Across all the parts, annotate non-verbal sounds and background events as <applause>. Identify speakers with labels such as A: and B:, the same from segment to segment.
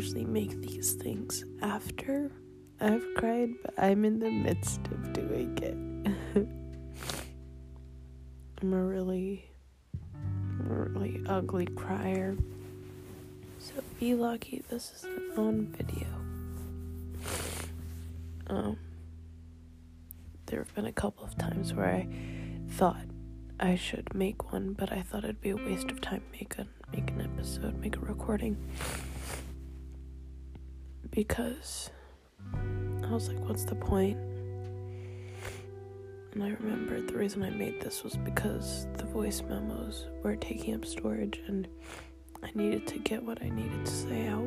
A: usually make these things after I've cried, but I'm in the midst of doing it. <laughs> I'm a really, really ugly crier. So be lucky this isn't on video. Um, there have been a couple of times where I thought I should make one, but I thought it'd be a waste of time make a make an episode, make a recording. Because I was like, what's the point? And I remembered the reason I made this was because the voice memos were taking up storage and I needed to get what I needed to say out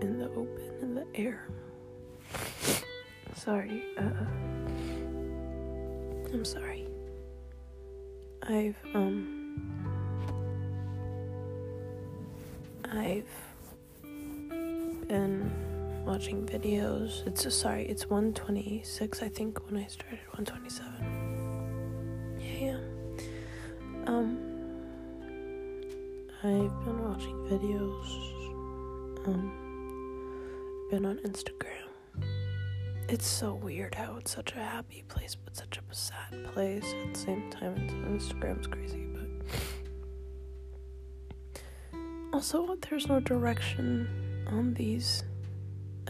A: in the open, in the air. Sorry, uh, I'm sorry. I've, um, I've been watching videos. It's sorry, it's 126, I think, when I started 127. Yeah, yeah. Um, I've been watching videos, um, been on Instagram. It's so weird how it's such a happy place, but such a sad place at the same time. Instagram's crazy, but also there's no direction on these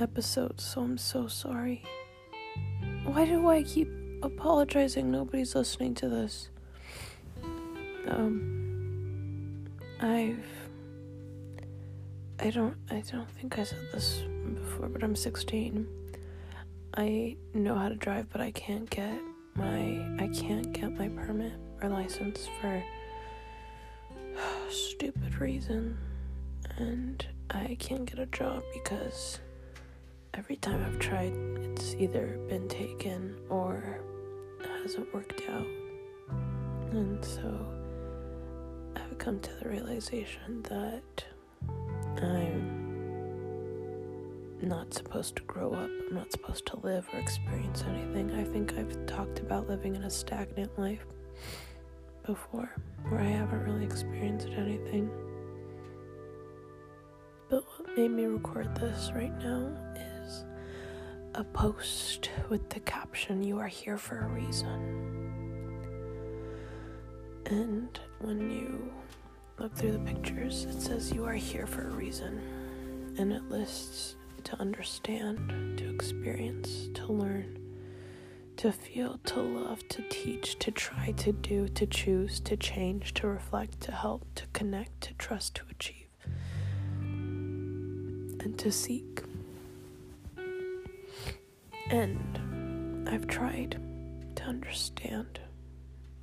A: episodes, so I'm so sorry. Why do I keep apologizing? Nobody's listening to this. Um, I've. I don't. I don't think I said this before, but I'm 16. I know how to drive, but I can't get my. I can't get my permit or license for <sighs> stupid reason, and I can't get a job because every time I've tried, it's either been taken or hasn't worked out. And so I've come to the realization that I'm not supposed to grow up, I'm not supposed to live or experience anything. I think I've talked about living in a stagnant life before where I haven't really experienced anything. But what made me record this right now is a post with the caption, You are here for a reason. And when you look through the pictures, it says, You are here for a reason. And it lists to understand, to experience, to learn, to feel, to love, to teach, to try, to do, to choose, to change, to reflect, to help, to connect, to trust, to achieve, and to seek. And I've tried to understand,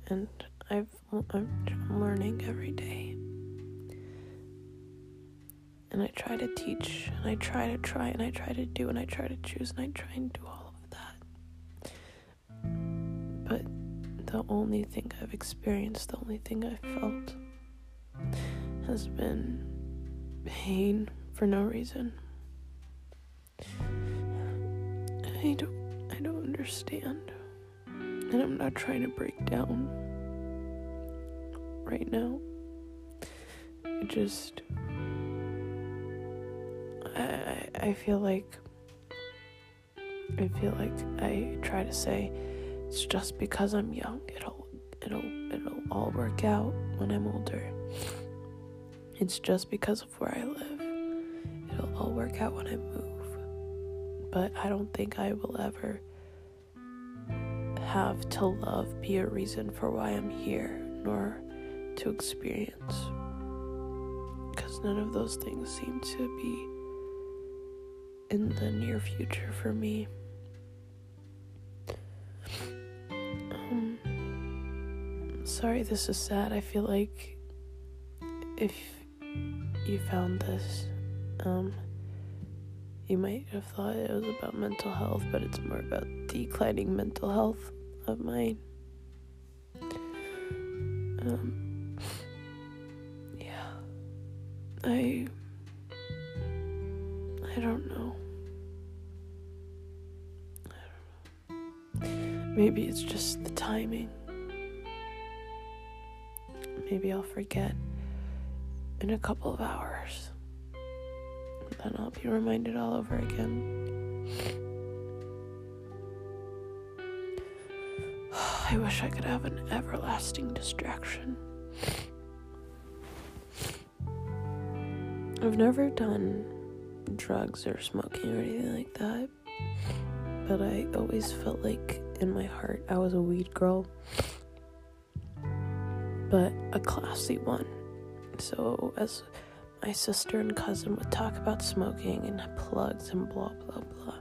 A: and I've, I'm learning every day. And I try to teach, and I try to try, and I try to do, and I try to choose, and I try and do all of that. But the only thing I've experienced, the only thing I've felt, has been pain for no reason. I don't I don't understand. And I'm not trying to break down right now. I just I I feel like I feel like I try to say it's just because I'm young. It'll it'll it'll all work out when I'm older. It's just because of where I live. It'll all work out when I move but I don't think I will ever have to love be a reason for why I'm here, nor to experience. Because none of those things seem to be in the near future for me. Um, sorry, this is sad. I feel like if you found this, um, you might have thought it was about mental health, but it's more about declining mental health of mine. Um, yeah, I, I don't know. I don't know. Maybe it's just the timing. Maybe I'll forget in a couple of hours. Then I'll be reminded all over again. <sighs> I wish I could have an everlasting distraction. I've never done drugs or smoking or anything like that, but I always felt like in my heart I was a weed girl, but a classy one. So, as my sister and cousin would talk about smoking and plugs and blah blah blah,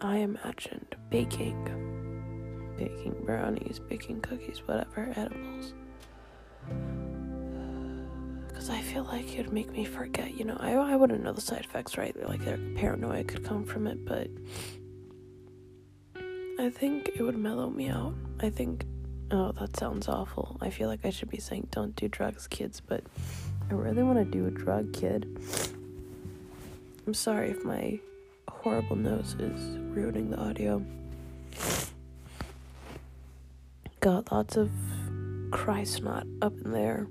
A: I imagined baking, baking brownies, baking cookies, whatever, edibles because I feel like it would make me forget. You know, I I wouldn't know the side effects, right? Like their paranoia could come from it, but I think it would mellow me out. I think. Oh, that sounds awful. I feel like I should be saying don't do drugs, kids, but I really want to do a drug, kid. I'm sorry if my horrible nose is ruining the audio. Got lots of cry snot up in there.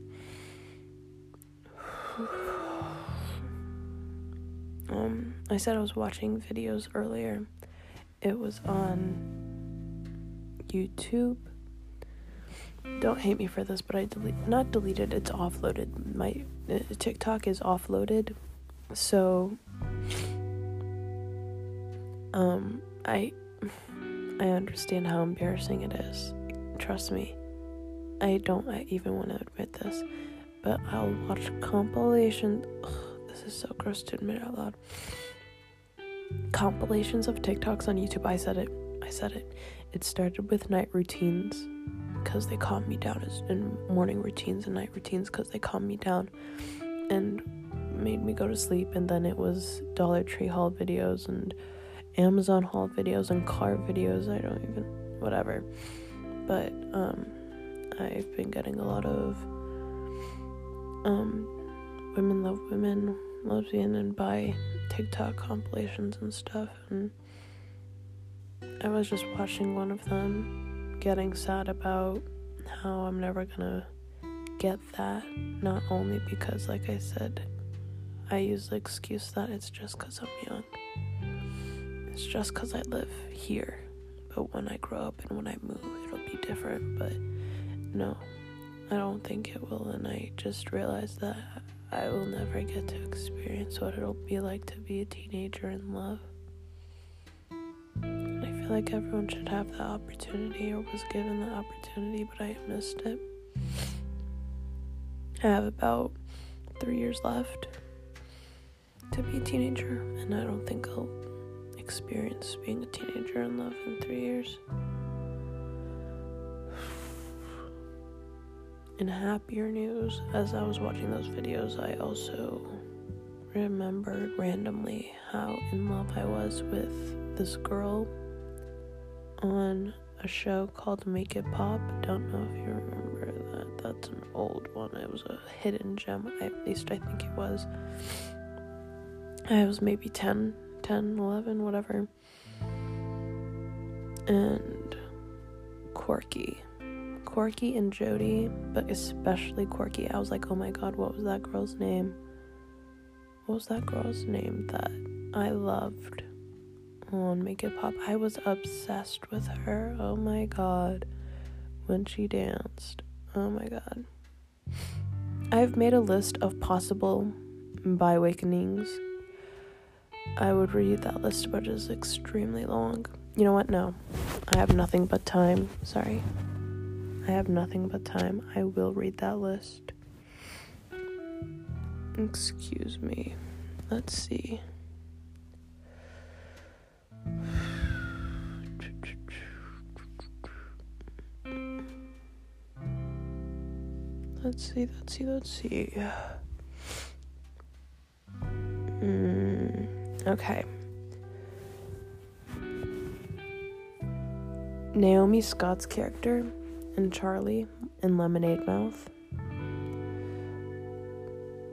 A: Um, I said I was watching videos earlier. It was on YouTube. Don't hate me for this, but I delete not deleted. It's offloaded. My uh, TikTok is offloaded, so um, I I understand how embarrassing it is. Trust me. I don't I even want to admit this, but I'll watch compilations. This is so gross to admit out loud. Compilations of TikToks on YouTube. I said it. I said it. It started with night routines because they calm me down, in morning routines and night routines because they calm me down and made me go to sleep. And then it was Dollar Tree haul videos and Amazon haul videos and car videos. I don't even whatever. But um, I've been getting a lot of um, women love women lesbian and bi TikTok compilations and stuff, and I was just watching one of them, getting sad about how I'm never gonna get that. Not only because, like I said, I use the excuse that it's just because I'm young. It's just because I live here. But when I grow up and when I move, it'll be different. But no, I don't think it will. And I just realized that I will never get to experience what it'll be like to be a teenager in love. Feel like everyone should have that opportunity or was given the opportunity, but I missed it. I have about three years left to be a teenager, and I don't think I'll experience being a teenager in love in three years. In happier news, as I was watching those videos, I also remembered randomly how in love I was with this girl on a show called Make It Pop. Don't know if you remember that. That's an old one. It was a hidden gem, at least I think it was. I was maybe 10, 10, 11, whatever. And quirky Quirky and Jody, but especially Quirky. I was like, oh my god, what was that girl's name? What was that girl's name that I loved on Make It Pop? I was obsessed with her. Oh my god. When she danced. Oh my god. I've made a list of possible bi awakenings. I would read that list, but it's extremely long. You know what? No. I have nothing but time. Sorry. I have nothing but time. I will read that list. Excuse me. Let's see. Let's see, let's see, let's see. Mm, okay. Naomi Scott's character and Charlie in Lemonade Mouth.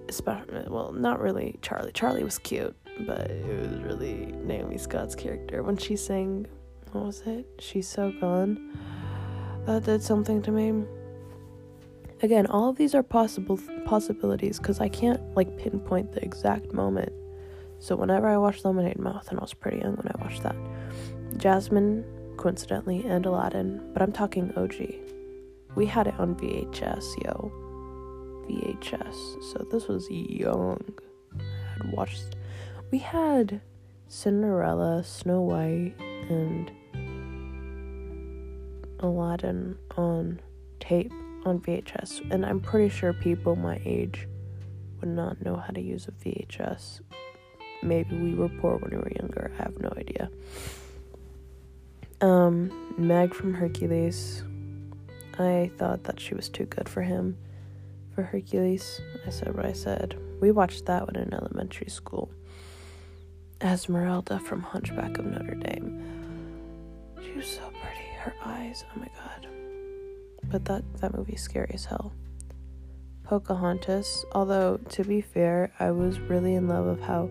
A: Especially, well, not really Charlie. Charlie was cute, but it was really Naomi Scott's character when she sang. What was it? She's so gone. That did something to me. Again, all of these are possible possibilities because I can't like pinpoint the exact moment So whenever I watched Lemonade Mouth, and I was pretty young when I watched that, Jasmine, coincidentally, and Aladdin, but I'm talking OG. We had it on VHS, yo. VHS. So this was young. I had watched. We had Cinderella, Snow White, and Aladdin on tape on VHS, and I'm pretty sure people my age would not know how to use a VHS. Maybe we were poor when we were younger. I have no idea. Um, Meg from Hercules. I thought that she was too good for him. For Hercules, I said what I said. We watched that one in elementary school. Esmeralda from Hunchback of Notre Dame. She was so pretty. Her eyes, oh my god. But that that movie's scary as hell. Pocahontas, although to be fair, I was really in love of how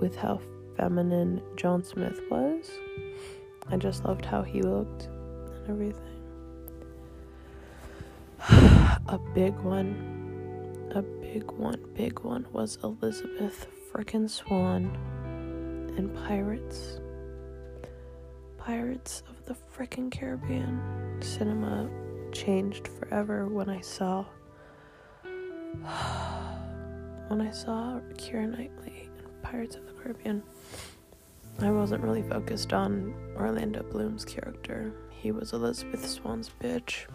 A: with how feminine John Smith was. I just loved how he looked and everything. <sighs> a big one, a big one, big one was Elizabeth frickin' Swann and Pirates. Pirates of the frickin' Caribbean. Cinema changed forever when I saw <sighs> when I saw Keira Knightley in Pirates of the Caribbean. I wasn't really focused on Orlando Bloom's character. He was Elizabeth Swann's bitch.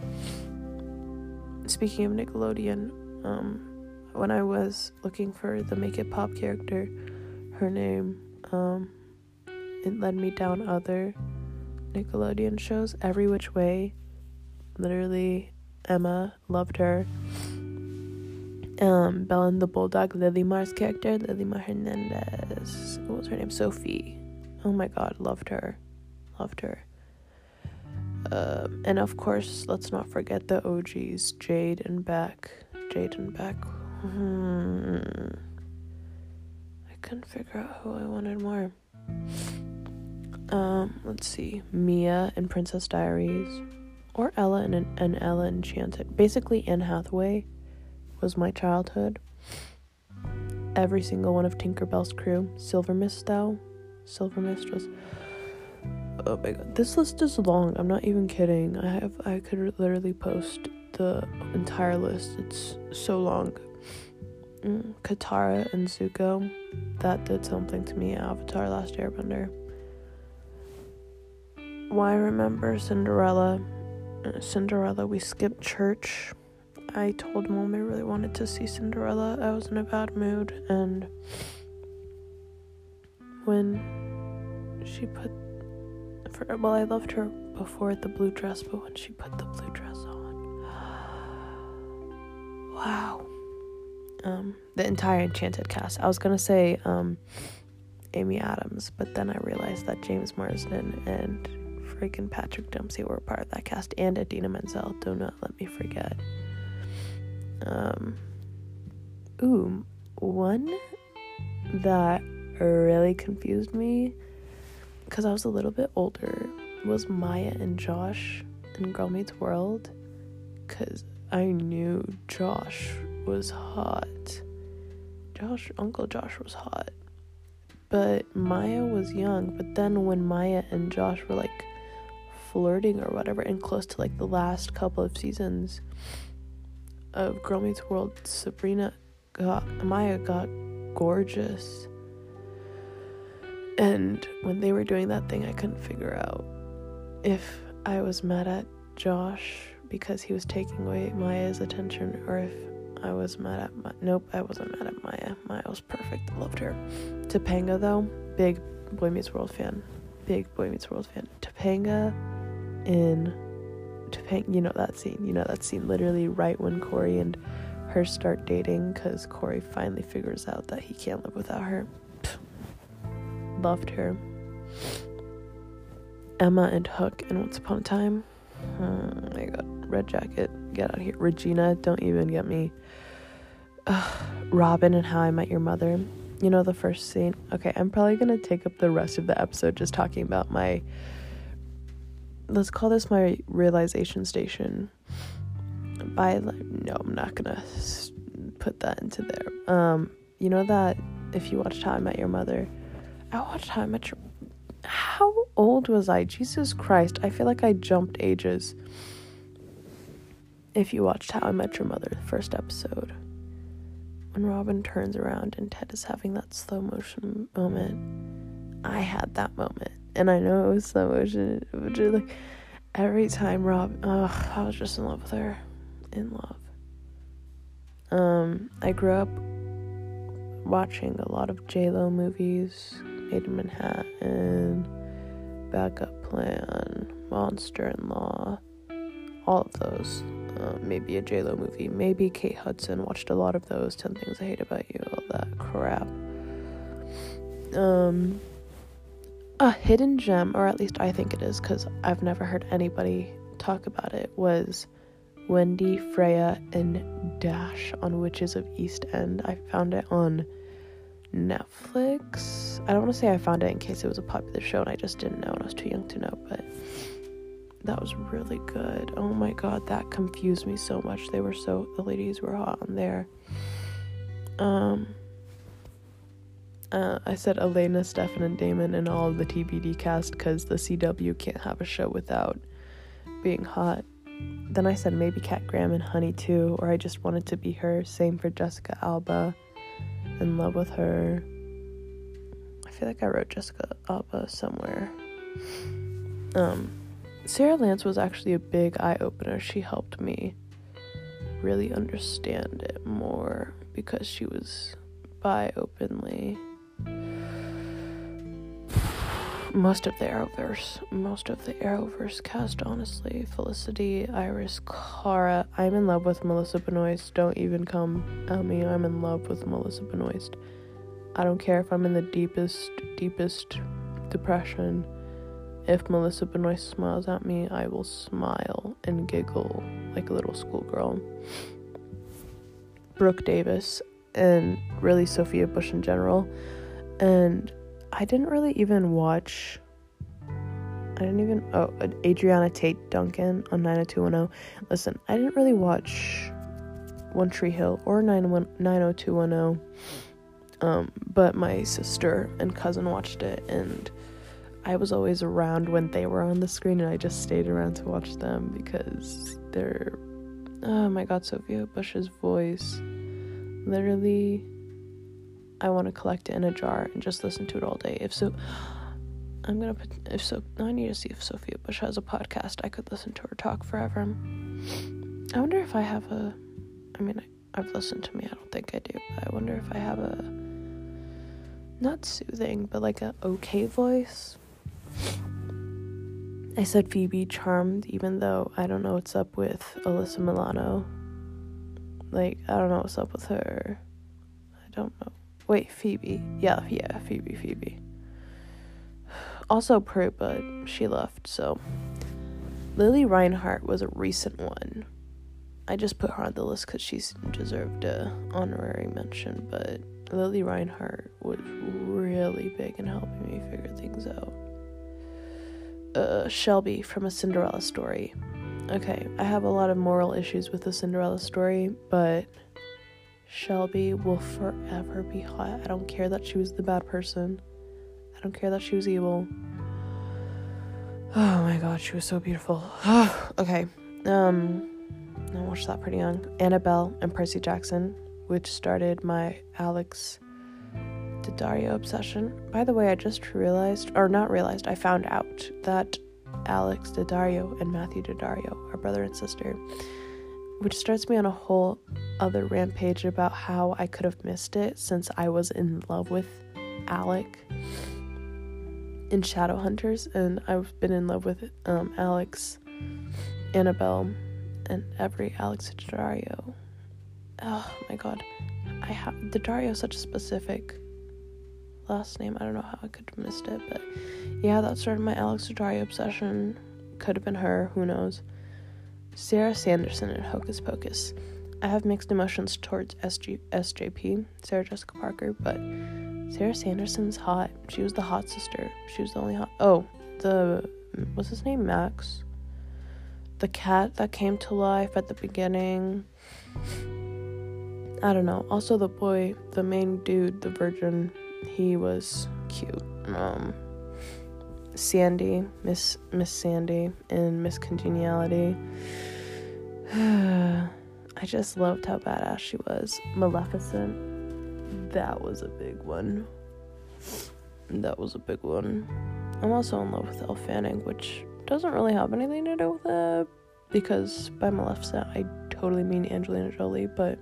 A: Speaking of Nickelodeon, um, when I was looking for the Make It Pop character, her name, um, it led me down other Nickelodeon shows. Every Witch Way, literally, Emma loved her. Um, Belle and the Bulldog, Lilimar's character, Lilimar Hernandez. What was her name? Sophie. Oh my god, loved her. Loved her. Um, and of course, let's not forget the OGs, Jade and Beck. Jade and Beck. Hmm. I couldn't figure out who I wanted more. Um, let's see. Mia and Princess Diaries. Or Ella and, and Ella Enchanted. Basically, Anne Hathaway was my childhood. Every single one of Tinkerbell's crew. Silvermist, though. Silver was. Oh my god, this list is long. I'm not even kidding. I have I could literally post the entire list. It's so long. Mm, Katara and Zuko, that did something to me. Avatar: Last Airbender. Why remember Cinderella? Uh, Cinderella, we skipped church. I told mom I really wanted to see Cinderella. I was in a bad mood, and when she put, for, well, I loved her before the blue dress, but when she put the blue dress on, <sighs> wow. Um, the entire Enchanted cast. I was gonna say um, Amy Adams, but then I realized that James Marsden and freaking Patrick Dempsey were part of that cast, and Idina Menzel. Do not let me forget. Um, ooh, one that really confused me because I was a little bit older was Maya and Josh in Girl Meets World because I knew Josh was hot. Josh, Uncle Josh was hot. But Maya was young. But then when Maya and Josh were like flirting or whatever, and close to like the last couple of seasons, of Girl Meets World, Sabrina got Maya got gorgeous. And when they were doing that thing, I couldn't figure out if I was mad at Josh because he was taking away Maya's attention or if I was mad at my nope, I wasn't mad at Maya. Maya was perfect. I loved her. Topanga though, big Boy Meets World fan. Big Boy Meets World fan. Topanga in Topanga, you know that scene. You know that scene literally right when Cory and her start dating because Cory finally figures out that he can't live without her. Loved her. Emma and Hook in Once Upon a Time. Hmm, oh my god. Red Jacket. Get out of here. Regina, don't even get me. Ugh. Robin and How I Met Your Mother. You know the first scene? Okay, I'm probably gonna take up the rest of the episode just talking about my let's call this my realization station. By no, I'm not gonna put that into there. Um, you know that if you watched How I Met Your Mother. I watched How I Met Your. How old was I? Jesus Christ! I feel like I jumped ages. If you watched How I Met Your Mother, the first episode, when Robin turns around and Ted is having that slow motion moment, I had that moment, and I know it was slow motion. Just like every time Rob, I was just in love with her, in love. Um, I grew up watching a lot of J Lo movies, Maid in Manhattan, Backup Plan, Monster in Law, all of those. Uh, maybe a J Lo movie, maybe Kate Hudson. Watched a lot of those. Ten Things I Hate About You, all that crap. Um, a hidden gem, or at least I think it is, because I've never heard anybody talk about it. Was Wendy, Freya, and Dash on Witches of East End. I found it on Netflix. I don't want to say I found it in case it was a popular show and I just didn't know and I was too young to know, but that was really good. Oh my god, that confused me so much. They were so the ladies were hot on there. Um uh, I said Elena, Stefan, and Damon and all of the TVD cast because the CW can't have a show without being hot. Then I said maybe Kat Graham and Honey too, or I just wanted to be her. Same for Jessica Alba. In love with her. I feel like I wrote Jessica Alba somewhere. Um, Sara Lance was actually a big eye opener. She helped me really understand it more because she was bi openly most of the Arrowverse, most of the Arrowverse cast, honestly. Felicity, Iris, Kara. I'm in love with Melissa Benoist. Don't even come at me. I'm in love with Melissa Benoist. I don't care if I'm in the deepest, deepest depression. If Melissa Benoist smiles at me, I will smile and giggle like a little schoolgirl. Brooke Davis, and really Sophia Bush in general. And I didn't really even watch. I didn't even. Oh, Adriana Tate Duncan on 90210. Listen, I didn't really watch One Tree Hill or 90210. Um, but my sister and cousin watched it, and I was always around when they were on the screen, and I just stayed around to watch them because they're. Oh my god, Sophia Bush's voice. Literally I want to collect it in a jar and just listen to it all day. If so, I'm gonna put. If so, I need to see if Sophia Bush has a podcast. I could listen to her talk forever. I wonder if I have a. I mean, I, I've listened to me. I don't think I do. I wonder if I have a. Not soothing, but like a okay voice. I said Phoebe Charmed, even though I don't know what's up with Alyssa Milano. Like, I don't know what's up with her. I don't know. Wait, Phoebe. Yeah, yeah, Phoebe, Phoebe. Also Prue, but she left, so. Lili Reinhart was a recent one. I just put her on the list because she deserved a honorary mention, but Lili Reinhart was really big in helping me figure things out. Uh, Shelby from A Cinderella Story. Okay, I have a lot of moral issues with the Cinderella story, but Shelby will forever be hot. I don't care that she was the bad person. I don't care that she was evil. Oh my god, she was so beautiful. <sighs> okay. Um I watched that pretty young. Annabeth and Percy Jackson, which started my Alex Daddario obsession. By the way, I just realized or not realized, I found out that Alex Daddario and Matthew Daddario are brother and sister which starts me on a whole other rampage about how I could have missed it since I was in love with Alec in Shadowhunters, and I've been in love with um, Alex, Annabeth, and every Alex Daddario. Oh my god, I have Daddario such a specific last name. I don't know how I could have missed it, but yeah, that started my Alex Daddario obsession. Could have been her, who knows. Sarah Sanderson in Hocus Pocus. I have mixed emotions towards SG- SJP, Sarah Jessica Parker, but Sarah Sanderson's hot. She was the hot sister. She was the only hot. Oh, the. What's his name? Max? The cat that came to life at the beginning. I don't know. Also, the boy, the main dude, the virgin, he was cute. Um, Sandy, Miss Miss Sandy, in Miss Congeniality. <sighs> I just loved how badass she was. Maleficent, that was a big one. That was a big one. I'm also in love with Elle Fanning, which doesn't really have anything to do with it because by Maleficent I totally mean Angelina Jolie, but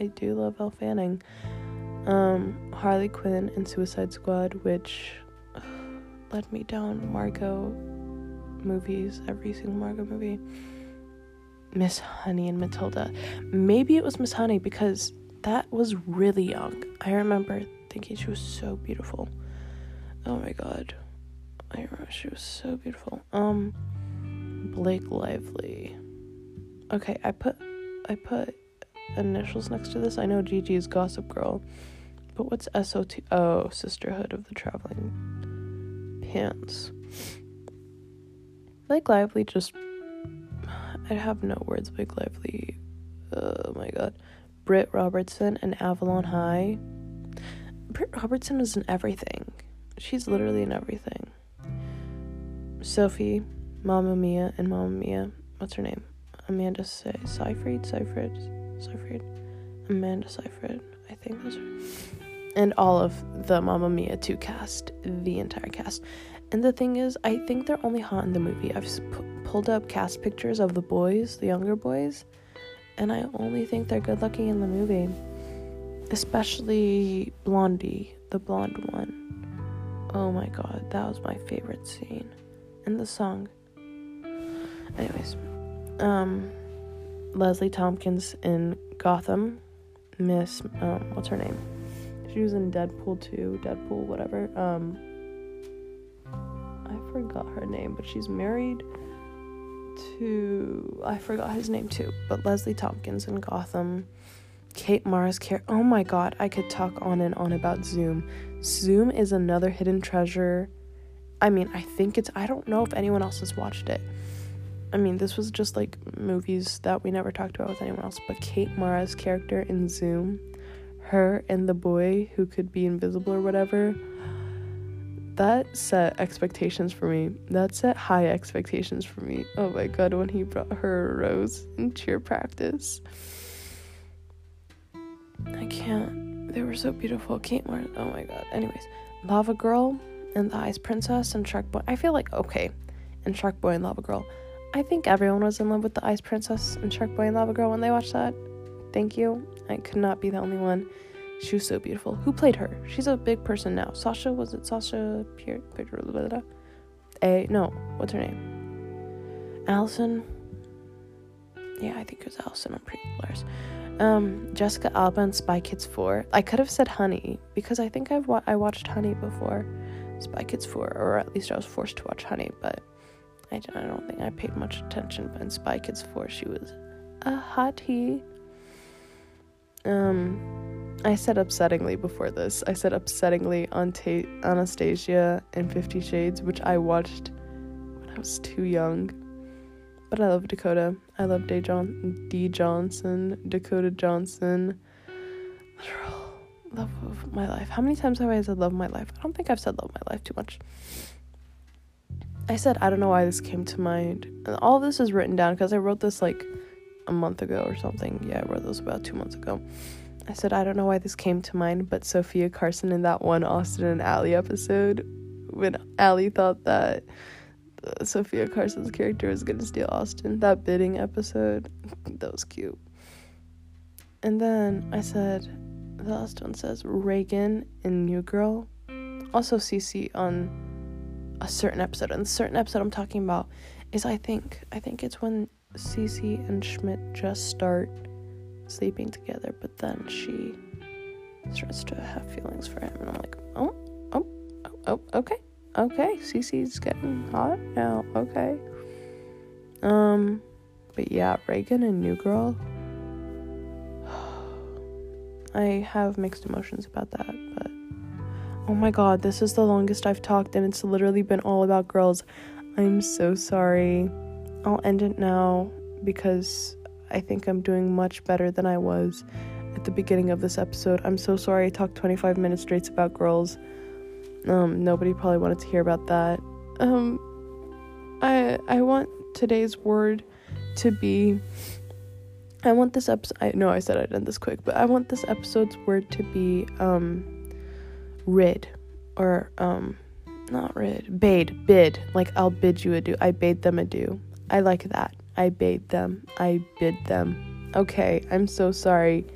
A: I do love Elle Fanning. Um, Harley Quinn and Suicide Squad, which led me down Margot movies, every single Margot movie. Miss Honey and Matilda. Maybe it was Miss Honey because that was really young. I remember thinking she was so beautiful. Oh my god. I remember she was so beautiful. Um Blake Lively. Okay, I put I put initials next to this. I know Gigi is Gossip Girl. But what's SOT? Oh, Sisterhood of the Traveling Pants. Blake Lively just. I have no words. Blake Lively. Oh my god. Britt Robertson and Avalon High. Britt Robertson is in everything. She's literally in everything. Sophie, Mamma Mia, and Mamma Mia. What's her name? Amanda Seyfried? Seyfried? Seyfried? Amanda Seyfried. I think those are. And all of the Mamma Mia 2 cast, the entire cast. And the thing is, I think they're only hot in the movie. I've p- pulled up cast pictures of the boys, the younger boys, and I only think they're good looking in the movie. Especially Blondie, the blonde one. Oh my god, that was my favorite scene. And the song. Anyways, um, Leslie Tompkins in Gotham. Miss, um, what's her name? She was in Deadpool 2, Deadpool, whatever. Um, I forgot her name, but she's married to. I forgot his name too, but Leslie Tompkins in Gotham. Kate Mara's care. Oh my god, I could talk on and on about Zoom. Zoom is another hidden treasure. I mean, I think it's. I don't know if anyone else has watched it. I mean, this was just like movies that we never talked about with anyone else, but Kate Mara's character in Zoom, her and the boy who could be invisible or whatever, that set expectations for me. That set high expectations for me. Oh my god, when he brought her a rose in cheer practice. I can't. They were so beautiful. Kate Mara. Oh my god. Anyways, Lava Girl and the Ice Princess and Shark Boy. I feel like okay, and Shark Boy and Lava Girl. I think everyone was in love with the Ice Princess and Shark Boy and Lava Girl when they watched that. Thank you. I could not be the only one. She was so beautiful. Who played her? She's a big person now. Sasha was it Sasha Pier A no, what's her name? Allison. Yeah, I think it was Allison. I'm pretty close. Um, Jessica Alba and Spy Kids 4. I could have said Honey because I think I've wa- I watched Honey before. Spy Kids 4, or at least I was forced to watch Honey, but I, I don't think I paid much attention. But in Spy Kids 4, she was a hottie. Um, I said upsettingly before this. I said upsettingly on Ta- Anastasia and Fifty Shades, which I watched when I was too young. But I love Dakota. I love Day John- D. Johnson, Dakota Johnson. Literal love of my life. How many times have I said love my life? I don't think I've said love my life too much. I said I don't know why this came to mind. And all this is written down because I wrote this like a month ago or something. Yeah, I wrote this about two months ago. I said I don't know why this came to mind, but Sofia Carson in that one Austin and Ally episode, when Ally thought that uh, Sofia Carson's character was gonna steal Austin, that bidding episode, <laughs> that was cute. And then I said, the last one says Reagan in New Girl, also Cece on a certain episode. And the certain episode I'm talking about is I think I think it's when Cece and Schmidt just start sleeping together, but then she starts to have feelings for him, and I'm like, oh, oh, oh, oh okay, okay, Cece's getting hot now, okay. Um, but yeah, Reagan and New Girl. <sighs> I have mixed emotions about that, but oh my god, this is the longest I've talked, and it's literally been all about girls. I'm so sorry. I'll end it now because I think I'm doing much better than I was at the beginning of this episode. I'm so sorry I talked 25 minutes straight about girls. Um, nobody probably wanted to hear about that. Um, I I want today's word to be. I want this episode. I know I said I'd end this quick, but I want this episode's word to be um, rid, or um, not rid, bade, bid. Like I'll bid you adieu. I bade them adieu. I like that. I bade them. I bid them. Okay, I'm so sorry.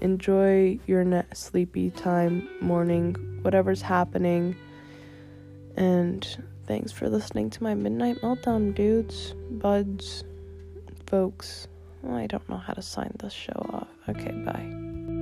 A: Enjoy your ne- sleepy time, morning, whatever's happening. And thanks for listening to my midnight meltdown, dudes, buds, folks. Oh, I don't know how to sign this show off. Okay, bye.